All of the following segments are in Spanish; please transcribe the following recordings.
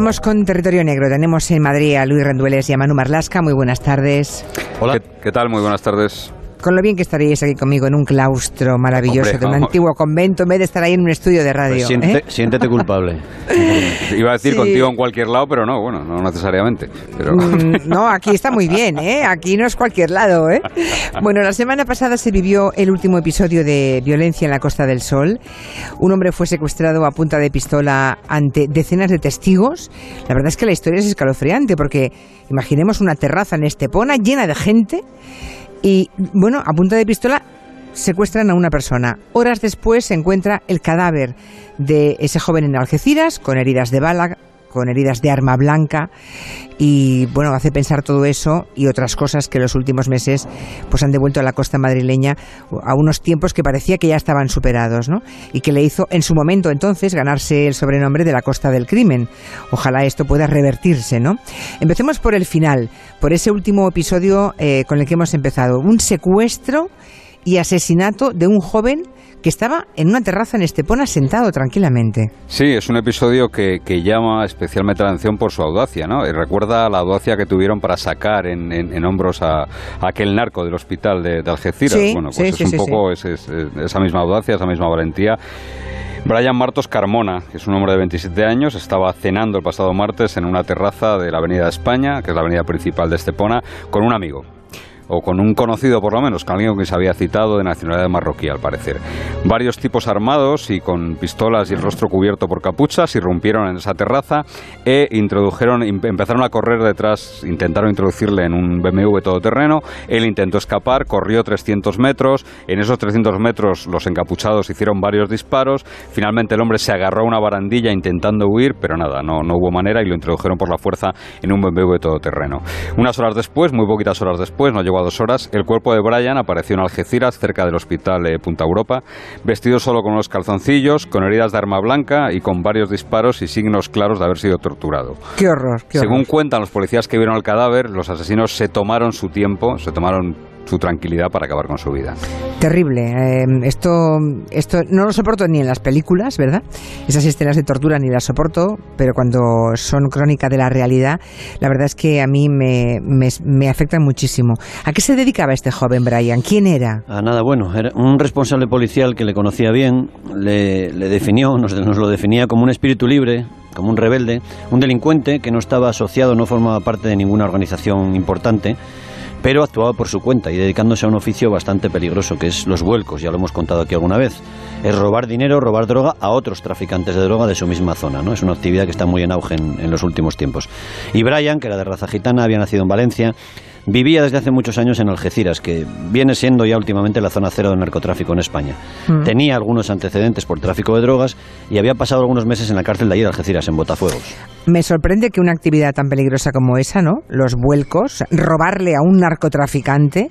Vamos con territorio negro. Tenemos en Madrid a Luis Rendueles y a Manu Marlasca. Muy buenas tardes. Hola. ¿Qué, tal? Muy buenas tardes con lo bien que estaríais aquí conmigo en un claustro maravilloso de un antiguo convento en vez de estar ahí en un estudio de radio. Pues ¿eh? Siéntete culpable. Iba a decir contigo en cualquier lado, pero no, bueno, no necesariamente. Pero... Mm, no, aquí está muy bien, ¿eh? Aquí no es cualquier lado, ¿eh? Bueno, la semana pasada se vivió el último episodio de violencia en la Costa del Sol. Un hombre fue secuestrado a punta de pistola ante decenas de testigos. La verdad es que la historia es escalofriante porque imaginemos una terraza en Estepona llena de gente y bueno, a punta de pistola secuestran a una persona. Horas después se encuentra el cadáver de ese joven en Algeciras con heridas de bala, con heridas de arma blanca y bueno, hace pensar todo eso y otras cosas que los últimos meses pues han devuelto a la costa madrileña a unos tiempos que parecía que ya estaban superados, ¿no? Y que le hizo en su momento entonces ganarse el sobrenombre de la costa del crimen. Ojalá esto pueda revertirse, ¿no? Empecemos por el final, por ese último episodio eh, con el que hemos empezado, un secuestro y asesinato de un joven que estaba en una terraza en Estepona sentado tranquilamente. Sí, es un episodio que, llama especialmente la atención por su audacia, ¿no? Y recuerda la audacia que tuvieron para sacar en, hombros a, aquel narco del hospital de, Algeciras. bueno, pues es un poco esa misma audacia, esa misma valentía. Brian Martos Carmona, que es un hombre de 27 años, estaba cenando el pasado martes en una terraza de la Avenida España, que es la avenida principal de Estepona, con un amigo o con un conocido por lo menos, con alguien que se había citado de nacionalidad marroquí al parecer. Varios tipos armados y con pistolas y el rostro cubierto por capuchas irrumpieron en esa terraza e introdujeron, empezaron a correr detrás, intentaron introducirle en un BMW todoterreno, él intentó escapar, corrió 300 metros, en esos 300 metros los encapuchados hicieron varios disparos, finalmente el hombre se agarró a una barandilla intentando huir, pero nada, no, no hubo manera y lo introdujeron por la fuerza en un BMW todoterreno. Unas horas después, muy poquitas horas después, no llegó dos horas, el cuerpo de Brian apareció en Algeciras, cerca del hospital Punta Europa, vestido solo con unos calzoncillos, con heridas de arma blanca y con varios disparos y signos claros de haber sido torturado. Qué horror. Según cuentan los policías que vieron el cadáver, los asesinos se tomaron su tiempo, se tomaron su tranquilidad para acabar con su vida. Terrible. Eh, esto, esto no lo soporto ni en las películas, ¿verdad? Esas escenas de tortura ni las soporto, pero cuando son crónica de la realidad, la verdad es que a mí me, me, afectan muchísimo. ¿A qué se dedicaba este joven Brian? ¿Quién era? A nada, bueno, era un responsable policial que le conocía bien, le, definió, nos, nos lo definía como un espíritu libre, como un rebelde, un delincuente que no estaba asociado, no formaba parte de ninguna organización importante pero actuaba por su cuenta y dedicándose a un oficio bastante peligroso, que es los vuelcos, ya lo hemos contado aquí alguna vez. Es robar dinero, robar droga a otros traficantes de droga de su misma zona, ¿no? Es una actividad que está muy en auge en, en los últimos tiempos. Y Brian, que era de raza gitana, había nacido en Valencia, Vivía desde hace muchos años en Algeciras, que viene siendo ya últimamente la zona cero del narcotráfico en España. Mm. Tenía algunos antecedentes por tráfico de drogas y había pasado algunos meses en la cárcel de allí de Algeciras, en Botafuegos. Me sorprende que una actividad tan peligrosa como esa, ¿no? Los vuelcos, robarle a un narcotraficante,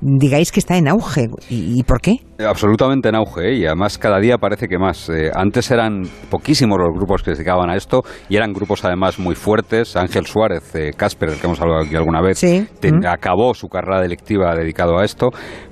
digáis que está en auge. ¿Y, por qué? Absolutamente en auge, ¿eh? y además cada día parece que más. Eh, antes eran poquísimos los grupos que se dedicaban a esto, y eran grupos además muy fuertes. Ángel Suárez, eh, Casper, del que hemos hablado aquí alguna vez, acabó su carrera delictiva dedicado a esto,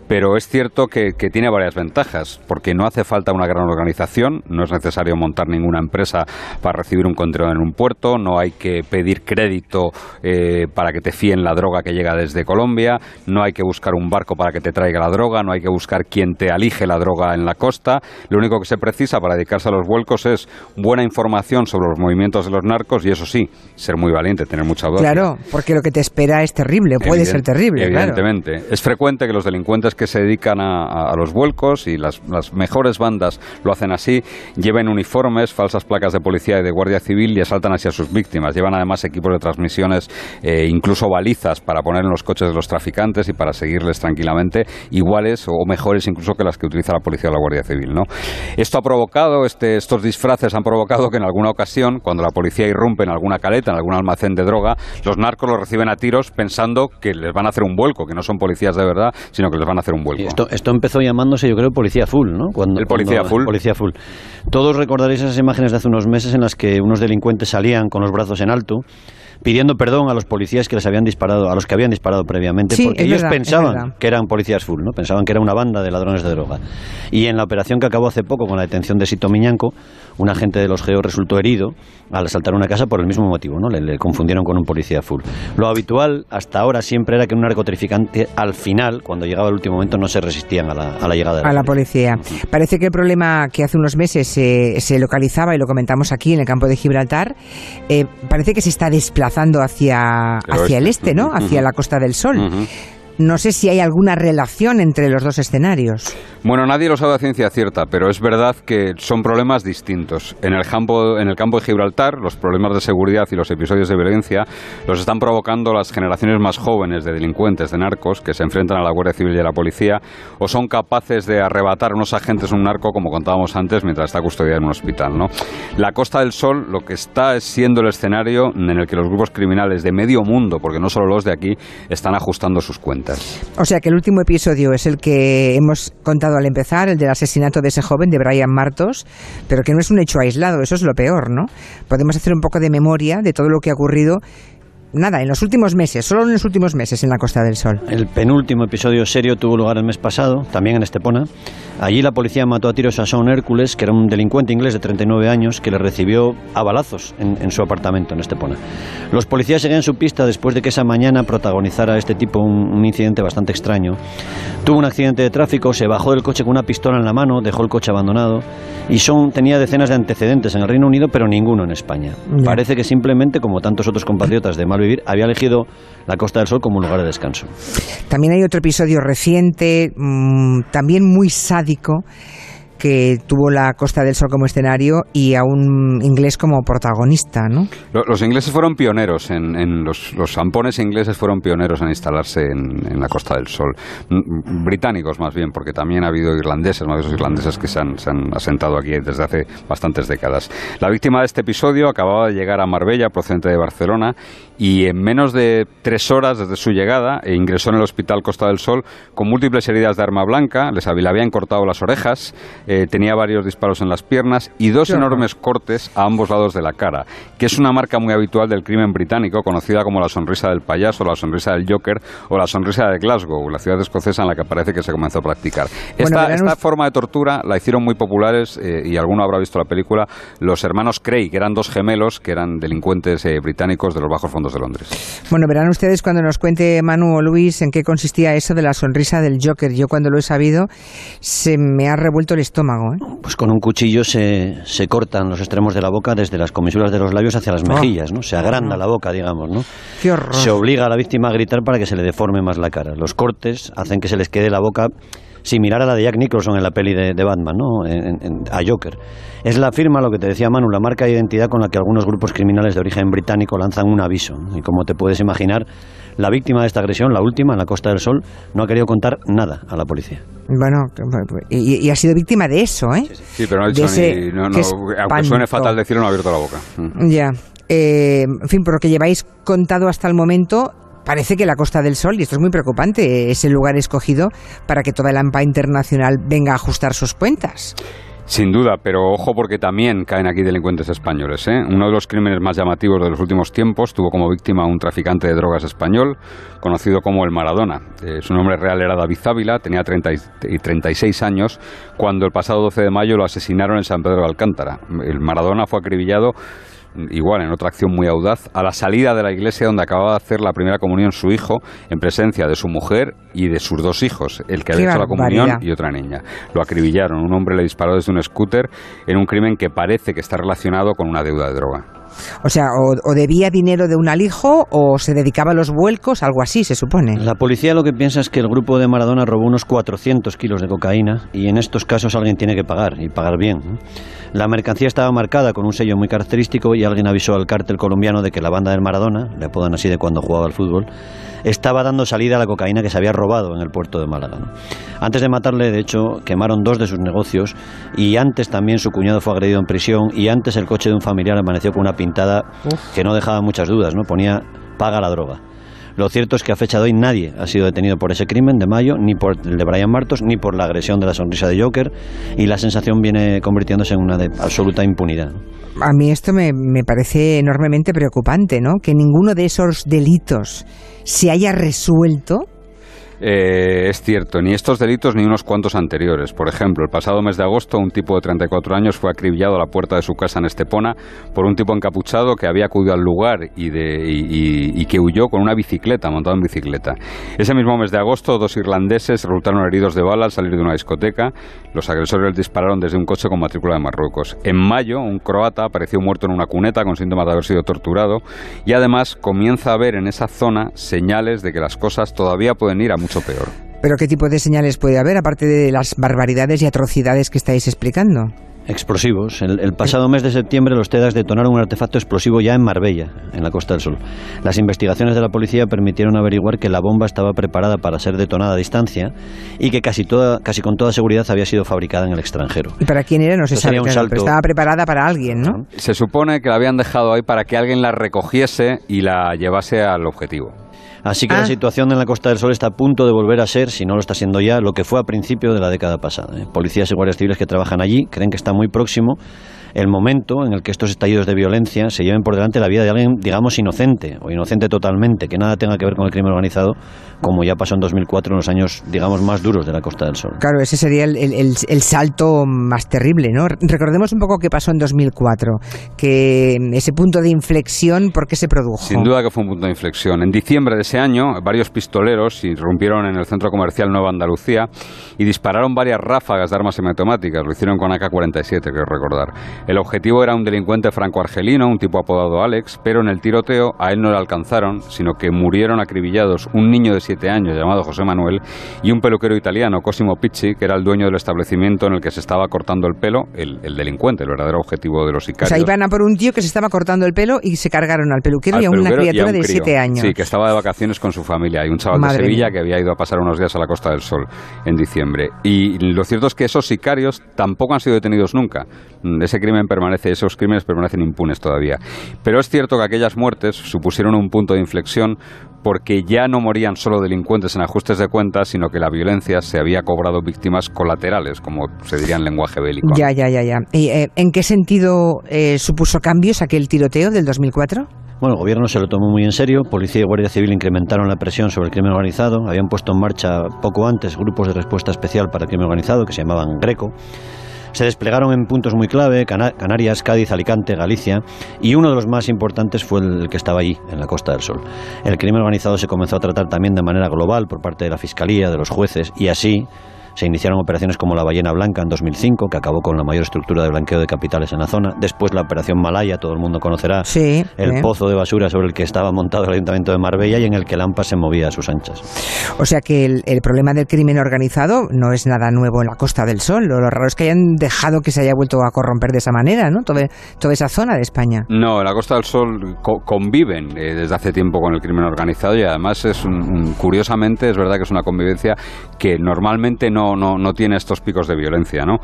pero es cierto que, tiene varias ventajas, porque no hace falta una gran organización, no es necesario montar ninguna empresa para recibir un contenedor en un puerto, no hay que pedir crédito eh, para que te fíen la droga que llega desde Colombia, no hay que buscar un barco para que te traiga la droga, no hay que buscar quien te alige la droga en la costa, lo único que se precisa para dedicarse a los vuelcos es buena información sobre los movimientos de los narcos y eso sí, ser muy valiente, tener mucha duda. Claro, porque lo que te espera es terrible, puede ser terrible. Evidentemente. Es frecuente que los delincuentes que se dedican a, los vuelcos y las, mejores bandas lo hacen así, lleven uniformes, falsas placas de policía y de guardia civil y asaltan hacia sus víctimas. Llevan además equipos de transmisiones, eh, incluso balizas para poner en los coches de los traficantes y para seguirles tranquilamente, iguales o mejores incluso que las que utiliza la policía o la guardia civil. ¿no? Esto ha provocado, este, estos disfraces han provocado que en alguna ocasión, cuando la policía irrumpe en alguna caleta, en algún almacén de droga, los narcos los reciben a tiros pensando que les van a hacer un vuelco, que no son policías de verdad, sino que les van a hacer un vuelco. Esto, esto empezó llamándose, yo creo, Policía Full, ¿no? Cuando, el Policía Full. Policía Full. Todos recordaréis esas imágenes de hace unos meses en las que unos delincuentes salían con los brazos en alto pidiendo perdón a los policías que les habían disparado, a los que habían disparado previamente, porque ellos pensaban que eran policías full, ¿no? Pensaban que era una banda de ladrones de droga. Y en la operación que acabó hace poco con la detención de Sito Miñanco, un agente de los GEO resultó herido al asaltar una casa por el mismo motivo, ¿no? Le, confundieron con un policía full. Lo habitual hasta ahora siempre era que un narcotraficante al final, cuando llegaba el último momento, no se resistían a la, llegada de la, a la policía. Parece que el problema que hace unos meses se localizaba, y lo comentamos aquí en el campo de Gibraltar, eh, parece que se está desplazando hacia, hacia el este, ¿no? Hacia la Costa del Sol. No sé si hay alguna relación entre los dos escenarios. Bueno, nadie lo sabe a ciencia cierta, pero es verdad que son problemas distintos. En el campo, en el campo de Gibraltar, los problemas de seguridad y los episodios de violencia los están provocando las generaciones más jóvenes de delincuentes, de narcos, que se enfrentan a la Guardia Civil y a la policía, o son capaces de arrebatar a unos agentes un narco, como contábamos antes, mientras está custodiado en un hospital. ¿no? La Costa del Sol lo que está siendo el escenario en el que los grupos criminales de medio mundo, porque no solo los de aquí, están ajustando sus cuentas. O sea que el último episodio es el que hemos contado al empezar, el del asesinato de ese joven, de Brian Martos, pero que no es un hecho aislado, eso es lo peor, ¿no? Podemos hacer un poco de memoria de todo lo que ha ocurrido nada, en los últimos meses, solo en los últimos meses en la Costa del Sol. El penúltimo episodio serio tuvo lugar el mes pasado, también en Estepona. Allí la policía mató a tiros a Sean Hércules, que era un delincuente inglés de 39 años, que le recibió a balazos en, su apartamento en Estepona. Los policías seguían su pista después de que esa mañana protagonizara este tipo un, incidente bastante extraño. Tuvo un accidente de tráfico, se bajó del coche con una pistola en la mano, dejó el coche abandonado y Sean tenía decenas de antecedentes en el Reino Unido, pero ninguno en España. Parece que simplemente, como tantos otros compatriotas de Mal había elegido la Costa del Sol como un lugar de descanso. También hay otro episodio reciente, mm, también muy sádico, que tuvo la Costa del Sol como escenario y a un inglés como protagonista, ¿no? Los, ingleses fueron pioneros, en, los, los, zampones ingleses fueron pioneros en instalarse en, la Costa del Sol. Británicos más bien, porque también ha habido irlandeses, más irlandeses que se han, se han, asentado aquí desde hace bastantes décadas. La víctima de este episodio acababa de llegar a Marbella, procedente de Barcelona, y en menos de tres horas desde su llegada e ingresó en el Hospital Costa del Sol con múltiples heridas de arma blanca, les le habían cortado las orejas, eh, tenía varios disparos en las piernas y dos enormes cortes a ambos lados de la cara, que es una marca muy habitual del crimen británico, conocida como la sonrisa del payaso, la sonrisa del Joker o la sonrisa de Glasgow, la ciudad escocesa en la que parece que se comenzó a practicar. esta, forma de tortura la hicieron muy populares, eh, y alguno habrá visto la película, los hermanos Craig, que eran dos gemelos, que eran delincuentes eh, británicos de los bajos fondos de Londres. Bueno, verán ustedes cuando nos cuente Manu o Luis en qué consistía eso de la sonrisa del Joker. Yo cuando lo he sabido se me ha revuelto el estómago ¿eh? Pues con un cuchillo se, se, cortan los extremos de la boca desde las comisuras de los labios hacia las ah. mejillas, ¿no? Se agranda la boca, digamos, ¿no? Se obliga a la víctima a gritar para que se le deforme más la cara. Los cortes hacen que se les quede la boca similar a la de Jack Nicholson en la peli de, Batman, ¿no? a Joker. Es la firma, lo que te decía Manu, la marca de identidad con la que algunos grupos criminales de origen británico lanzan un aviso. Y como te puedes imaginar, la víctima de esta agresión, la última, en la Costa del Sol, no ha querido contar nada a la policía. Bueno, y, ha sido víctima de eso, ¿eh? Sí, pero no ha dicho ni... No, aunque suene fatal decirlo, no ha abierto la boca. Ya. Eh, en fin, por lo que lleváis contado hasta el momento, parece que la Costa del Sol, y esto es muy preocupante, es el lugar escogido para que toda la AMPA internacional venga a ajustar sus cuentas. Sin duda, pero ojo porque también caen aquí delincuentes españoles. ¿eh? Uno de los crímenes más llamativos de los últimos tiempos tuvo como víctima a un traficante de drogas español, conocido como el Maradona. Eh, su nombre real era David Závila, tenía 30 y 36 años cuando el pasado 12 de mayo lo asesinaron en San Pedro de Alcántara. El Maradona fue acribillado igual en otra acción muy audaz, a la salida de la iglesia donde acababa de hacer la primera comunión su hijo, en presencia de su mujer y de sus dos hijos, el que había hecho la comunión y otra niña. Lo acribillaron, un hombre le disparó desde un scooter en un crimen que parece que está relacionado con una deuda de droga. O sea, o, debía dinero de un alijo o se dedicaba a los vuelcos, algo así, se supone. La policía lo que piensa es que el grupo de Maradona robó unos 400 kilos de cocaína y en estos casos alguien tiene que pagar y pagar bien. La mercancía estaba marcada con un sello muy característico y alguien avisó al cártel colombiano de que la banda del Maradona, le apodan así de cuando jugaba al fútbol, estaba dando salida a la cocaína que se había robado en el puerto de Málaga. Antes de matarle, de hecho, quemaron dos de sus negocios y antes también su cuñado fue agredido en prisión y antes el coche de un familiar amaneció con una pintada que no dejaba muchas dudas, ¿no? Ponía paga la droga. Lo cierto es que a fecha de hoy nadie ha sido detenido por ese crimen de mayo, ni por el de Brian Martos, ni por la agresión de la sonrisa de Joker, y la sensación viene convirtiéndose en una de absoluta impunidad. A mí esto me, me parece enormemente preocupante, ¿no? Que ninguno de esos delitos se haya resuelto eh, es cierto, ni estos delitos ni unos cuantos anteriores. Por ejemplo, el pasado mes de agosto, un tipo de 34 años fue acribillado a la puerta de su casa en Estepona por un tipo encapuchado que había acudido al lugar y, y, que huyó con una bicicleta, montado en bicicleta. Ese mismo mes de agosto, dos irlandeses resultaron heridos de bala al salir de una discoteca. Los agresores dispararon desde un coche con matrícula de Marruecos. En mayo, un croata apareció muerto en una cuneta con síntomas de haber sido torturado y además comienza a haber en esa zona señales de que las cosas todavía pueden ir a mucho peor. ¿Pero qué tipo de señales puede haber, aparte de las barbaridades y atrocidades que estáis explicando? Explosivos. El, pasado mes de septiembre los TEDAS detonaron un artefacto explosivo ya en Marbella, en la Costa del Sol. Las investigaciones de la policía permitieron averiguar que la bomba estaba preparada para ser detonada a distancia y que casi, toda, casi con toda seguridad había sido fabricada en el extranjero. ¿Y para quién era? No se sabe, pero estaba preparada para alguien, ¿no? Se supone que la habían dejado ahí para que alguien la recogiese y la llevase al objetivo. Así que la ah. situación en la Costa del Sol está a punto de volver a ser, si no lo está siendo ya, lo que fue a principio de la década pasada. ¿eh? Policías y guardias civiles que trabajan allí creen que está muy próximo el momento en el que estos estallidos de violencia se lleven por delante la vida de alguien, digamos, inocente o inocente totalmente, que nada tenga que ver con el crimen organizado, como ya pasó en 2004 en los años, digamos, más duros de la Costa del Sol. Claro, ese sería el, el, salto más terrible, ¿no? Recordemos un poco qué pasó en 2004, que ese punto de inflexión, ¿por qué se produjo? Sin duda que fue un punto de inflexión. En diciembre de ese año, varios pistoleros irrumpieron en el centro comercial Nueva Andalucía y dispararon varias ráfagas de armas semiautomáticas. Lo hicieron con AK-47, creo recordar. El objetivo era un delincuente franco-argelino, un tipo apodado Alex, pero en el tiroteo a él no le alcanzaron, sino que murieron acribillados un niño de siete años llamado José Manuel y un peluquero italiano, Cosimo Picci, que era el dueño del establecimiento en el que se estaba cortando el pelo, el, delincuente, el verdadero objetivo de los sicarios. O sea, iban a por un tío que se estaba cortando el pelo y se cargaron al peluquero y a una criatura de siete años. Sí, que estaba de vacaciones con su familia. Y un chaval de Sevilla que había ido a pasar unos días a la Costa del Sol en diciembre. Y lo cierto es que esos sicarios tampoco han sido detenidos nunca. Ese crimen permanece, esos crímenes permanecen impunes todavía. Pero es cierto que aquellas muertes supusieron un punto de inflexión porque ya no morían solo delincuentes en ajustes de cuentas, sino que la violencia se había cobrado víctimas colaterales, como se diría en lenguaje bélico. Ya, ya, ya, ya. ¿Y, eh, ¿En qué sentido eh, supuso cambios aquel tiroteo del 2004? Bueno, el gobierno se lo tomó muy en serio. Policía y Guardia Civil incrementaron la presión sobre el crimen organizado. Habían puesto en marcha poco antes grupos de respuesta especial para el crimen organizado que se llamaban Greco se desplegaron en puntos muy clave, Canarias, Cádiz, Alicante, Galicia, y uno de los más importantes fue el que estaba allí, en la Costa del Sol. El crimen organizado se comenzó a tratar también de manera global por parte de la Fiscalía, de los jueces, y así se iniciaron operaciones como la Ballena Blanca en 2005, que acabó con la mayor estructura de blanqueo de capitales en la zona. Después la Operación Malaya, todo el mundo conocerá, el pozo de basura sobre el que estaba montado el Ayuntamiento de Marbella y en el que Lampa se movía a sus anchas. O sea que el, problema del crimen organizado no es nada nuevo en la Costa del Sol. Lo, raro es que hayan dejado que se haya vuelto a corromper de esa manera, ¿no? Toda, toda esa zona de España. No, en la Costa del Sol conviven eh, desde hace tiempo con el crimen organizado y además es un, curiosamente es verdad que es una convivencia que normalmente no, no, no tiene estos picos de violencia. ¿no?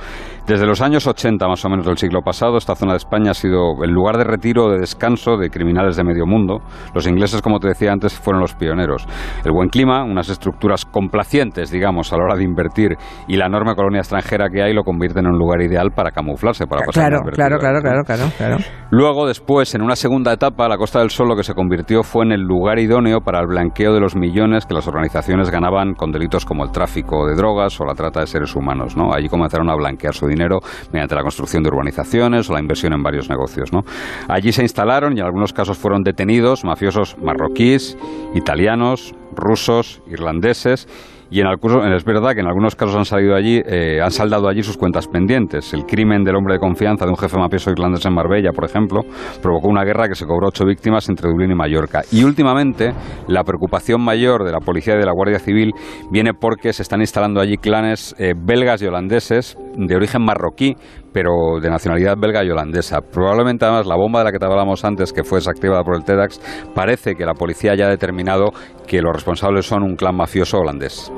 Desde los años 80 más o menos del siglo pasado, esta zona de España ha sido el lugar de retiro, de descanso de criminales de medio mundo. Los ingleses, como te decía antes, fueron los pioneros. El buen clima, unas estructuras complacientes, digamos, a la hora de invertir y la enorme colonia extranjera que hay lo convierten en un lugar ideal para camuflarse, para pasar claro, claro, claro, claro, claro, claro. Luego, después, en una segunda etapa, la Costa del Sol lo que se convirtió fue en el lugar idóneo para el blanqueo de los millones que las organizaciones ganaban con delitos como el tráfico de drogas o la trata de seres humanos. ¿no? Allí comenzaron a blanquear su dinero mediante la construcción de urbanizaciones o la inversión en varios negocios. ¿no? Allí se instalaron y en algunos casos fueron detenidos mafiosos marroquíes, italianos, rusos, irlandeses y en algunos, es verdad que en algunos casos han salido allí, eh, han saldado allí sus cuentas pendientes. El crimen del hombre de confianza de un jefe mafioso irlandés en Marbella, por ejemplo, provocó una guerra que se cobró ocho víctimas entre Dublín y Mallorca. Y últimamente, la preocupación mayor de la policía y de la Guardia Civil viene porque se están instalando allí clanes eh, belgas y holandeses de origen marroquí, pero de nacionalidad belga y holandesa. Probablemente además la bomba de la que te hablamos antes, que fue desactivada por el TEDx, parece que la policía ya ha determinado que los responsables son un clan mafioso holandés.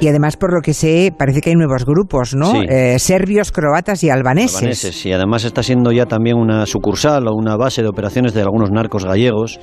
Y además, por lo que sé, parece que hay nuevos grupos, ¿no? Eh, serbios, croatas y albaneses. Albaneses, y además está siendo ya también una sucursal o una base de operaciones de algunos narcos gallegos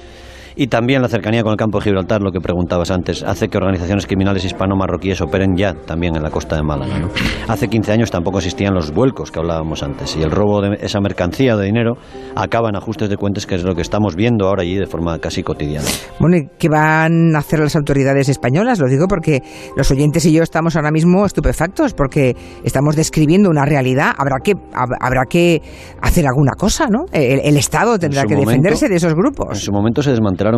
Y también la cercanía con el campo de Gibraltar, lo que preguntabas antes, hace que organizaciones criminales hispano-marroquíes operen ya también en la costa de Málaga. Hace 15 años tampoco existían los vuelcos que hablábamos antes y el robo de esa mercancía de dinero acaba en ajustes de cuentas, que es lo que estamos viendo ahora allí de forma casi cotidiana. Bueno, ¿y qué van a hacer las autoridades españolas? Lo digo porque los oyentes y yo estamos ahora mismo estupefactos porque estamos describiendo una realidad. Habrá que, habrá que hacer alguna cosa, ¿no? El, Estado tendrá que defenderse de esos grupos. En su momento se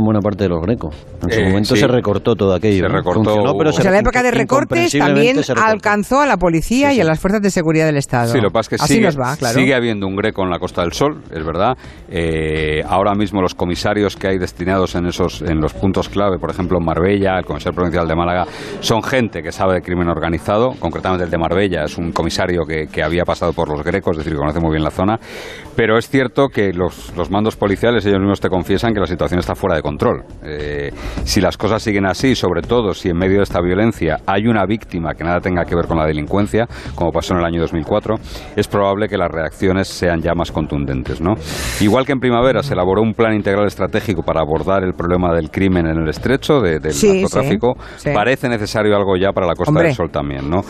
buena parte de los grecos. En su eh, momento se recortó todo aquello. Se recortó. pero la época de recortes también alcanzó a la policía y a las fuerzas de seguridad del Estado. Sí, lo que pasa es que sigue, sigue habiendo un greco en la Costa del Sol, es verdad. Eh, ahora mismo los comisarios que hay destinados en esos en los puntos clave, por ejemplo en Marbella, el comisario provincial de Málaga, son gente que sabe de crimen organizado. Concretamente el de Marbella es un comisario que, que había pasado por los grecos, es decir, que conoce muy bien la zona. Pero es cierto que los, los mandos policiales ellos mismos te confiesan que la situación está fuera de control. Eh, si las cosas siguen así, sobre todo si en medio de esta violencia hay una víctima que nada tenga que ver con la delincuencia, como pasó en el año 2004, es probable que las reacciones sean ya más contundentes. ¿no? Igual que en primavera se elaboró un plan integral estratégico para abordar el problema del crimen en el estrecho, del narcotráfico, parece necesario algo ya para la Costa del Sol también. ¿no?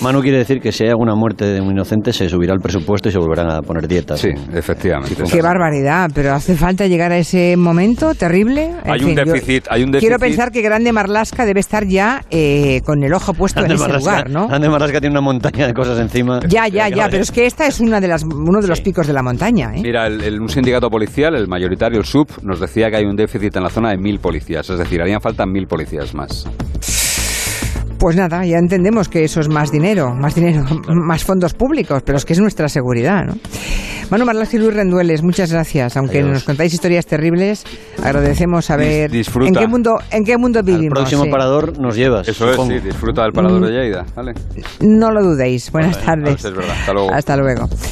Manu, quiere decir que si hay alguna muerte de un inocente se subirá el presupuesto y se volverán a poner dietas. Sí, efectivamente. Qué barbaridad, pero hace falta llegar a ese momento terrible. Hay, un déficit, hay un déficit. Quiero pensar que Grande Marlasca debe estar ya eh, con el ojo puesto en ese lugar, ¿no? Grande Marlasca tiene una montaña de cosas encima. Ya, ya, ya, pero es que esta es una de las, uno de los picos de la montaña. ¿eh? Mira, el, un sindicato policial, el mayoritario, el SUB, nos decía que hay un déficit en la zona de mil policías, es decir, harían falta mil policías más. Pues nada, ya entendemos que eso es más dinero, más dinero, más fondos públicos, pero es que es nuestra seguridad, ¿no? Manu Marlas y Luis Rendueles, muchas gracias. Aunque nos contáis historias terribles, agradecemos saber en qué mundo en qué mundo vivimos. El próximo parador nos llevas. Eso es, sí, disfruta del parador de Lleida, ¿vale? No lo dudéis. Buenas tardes. Es verdad. Hasta luego. Hasta luego.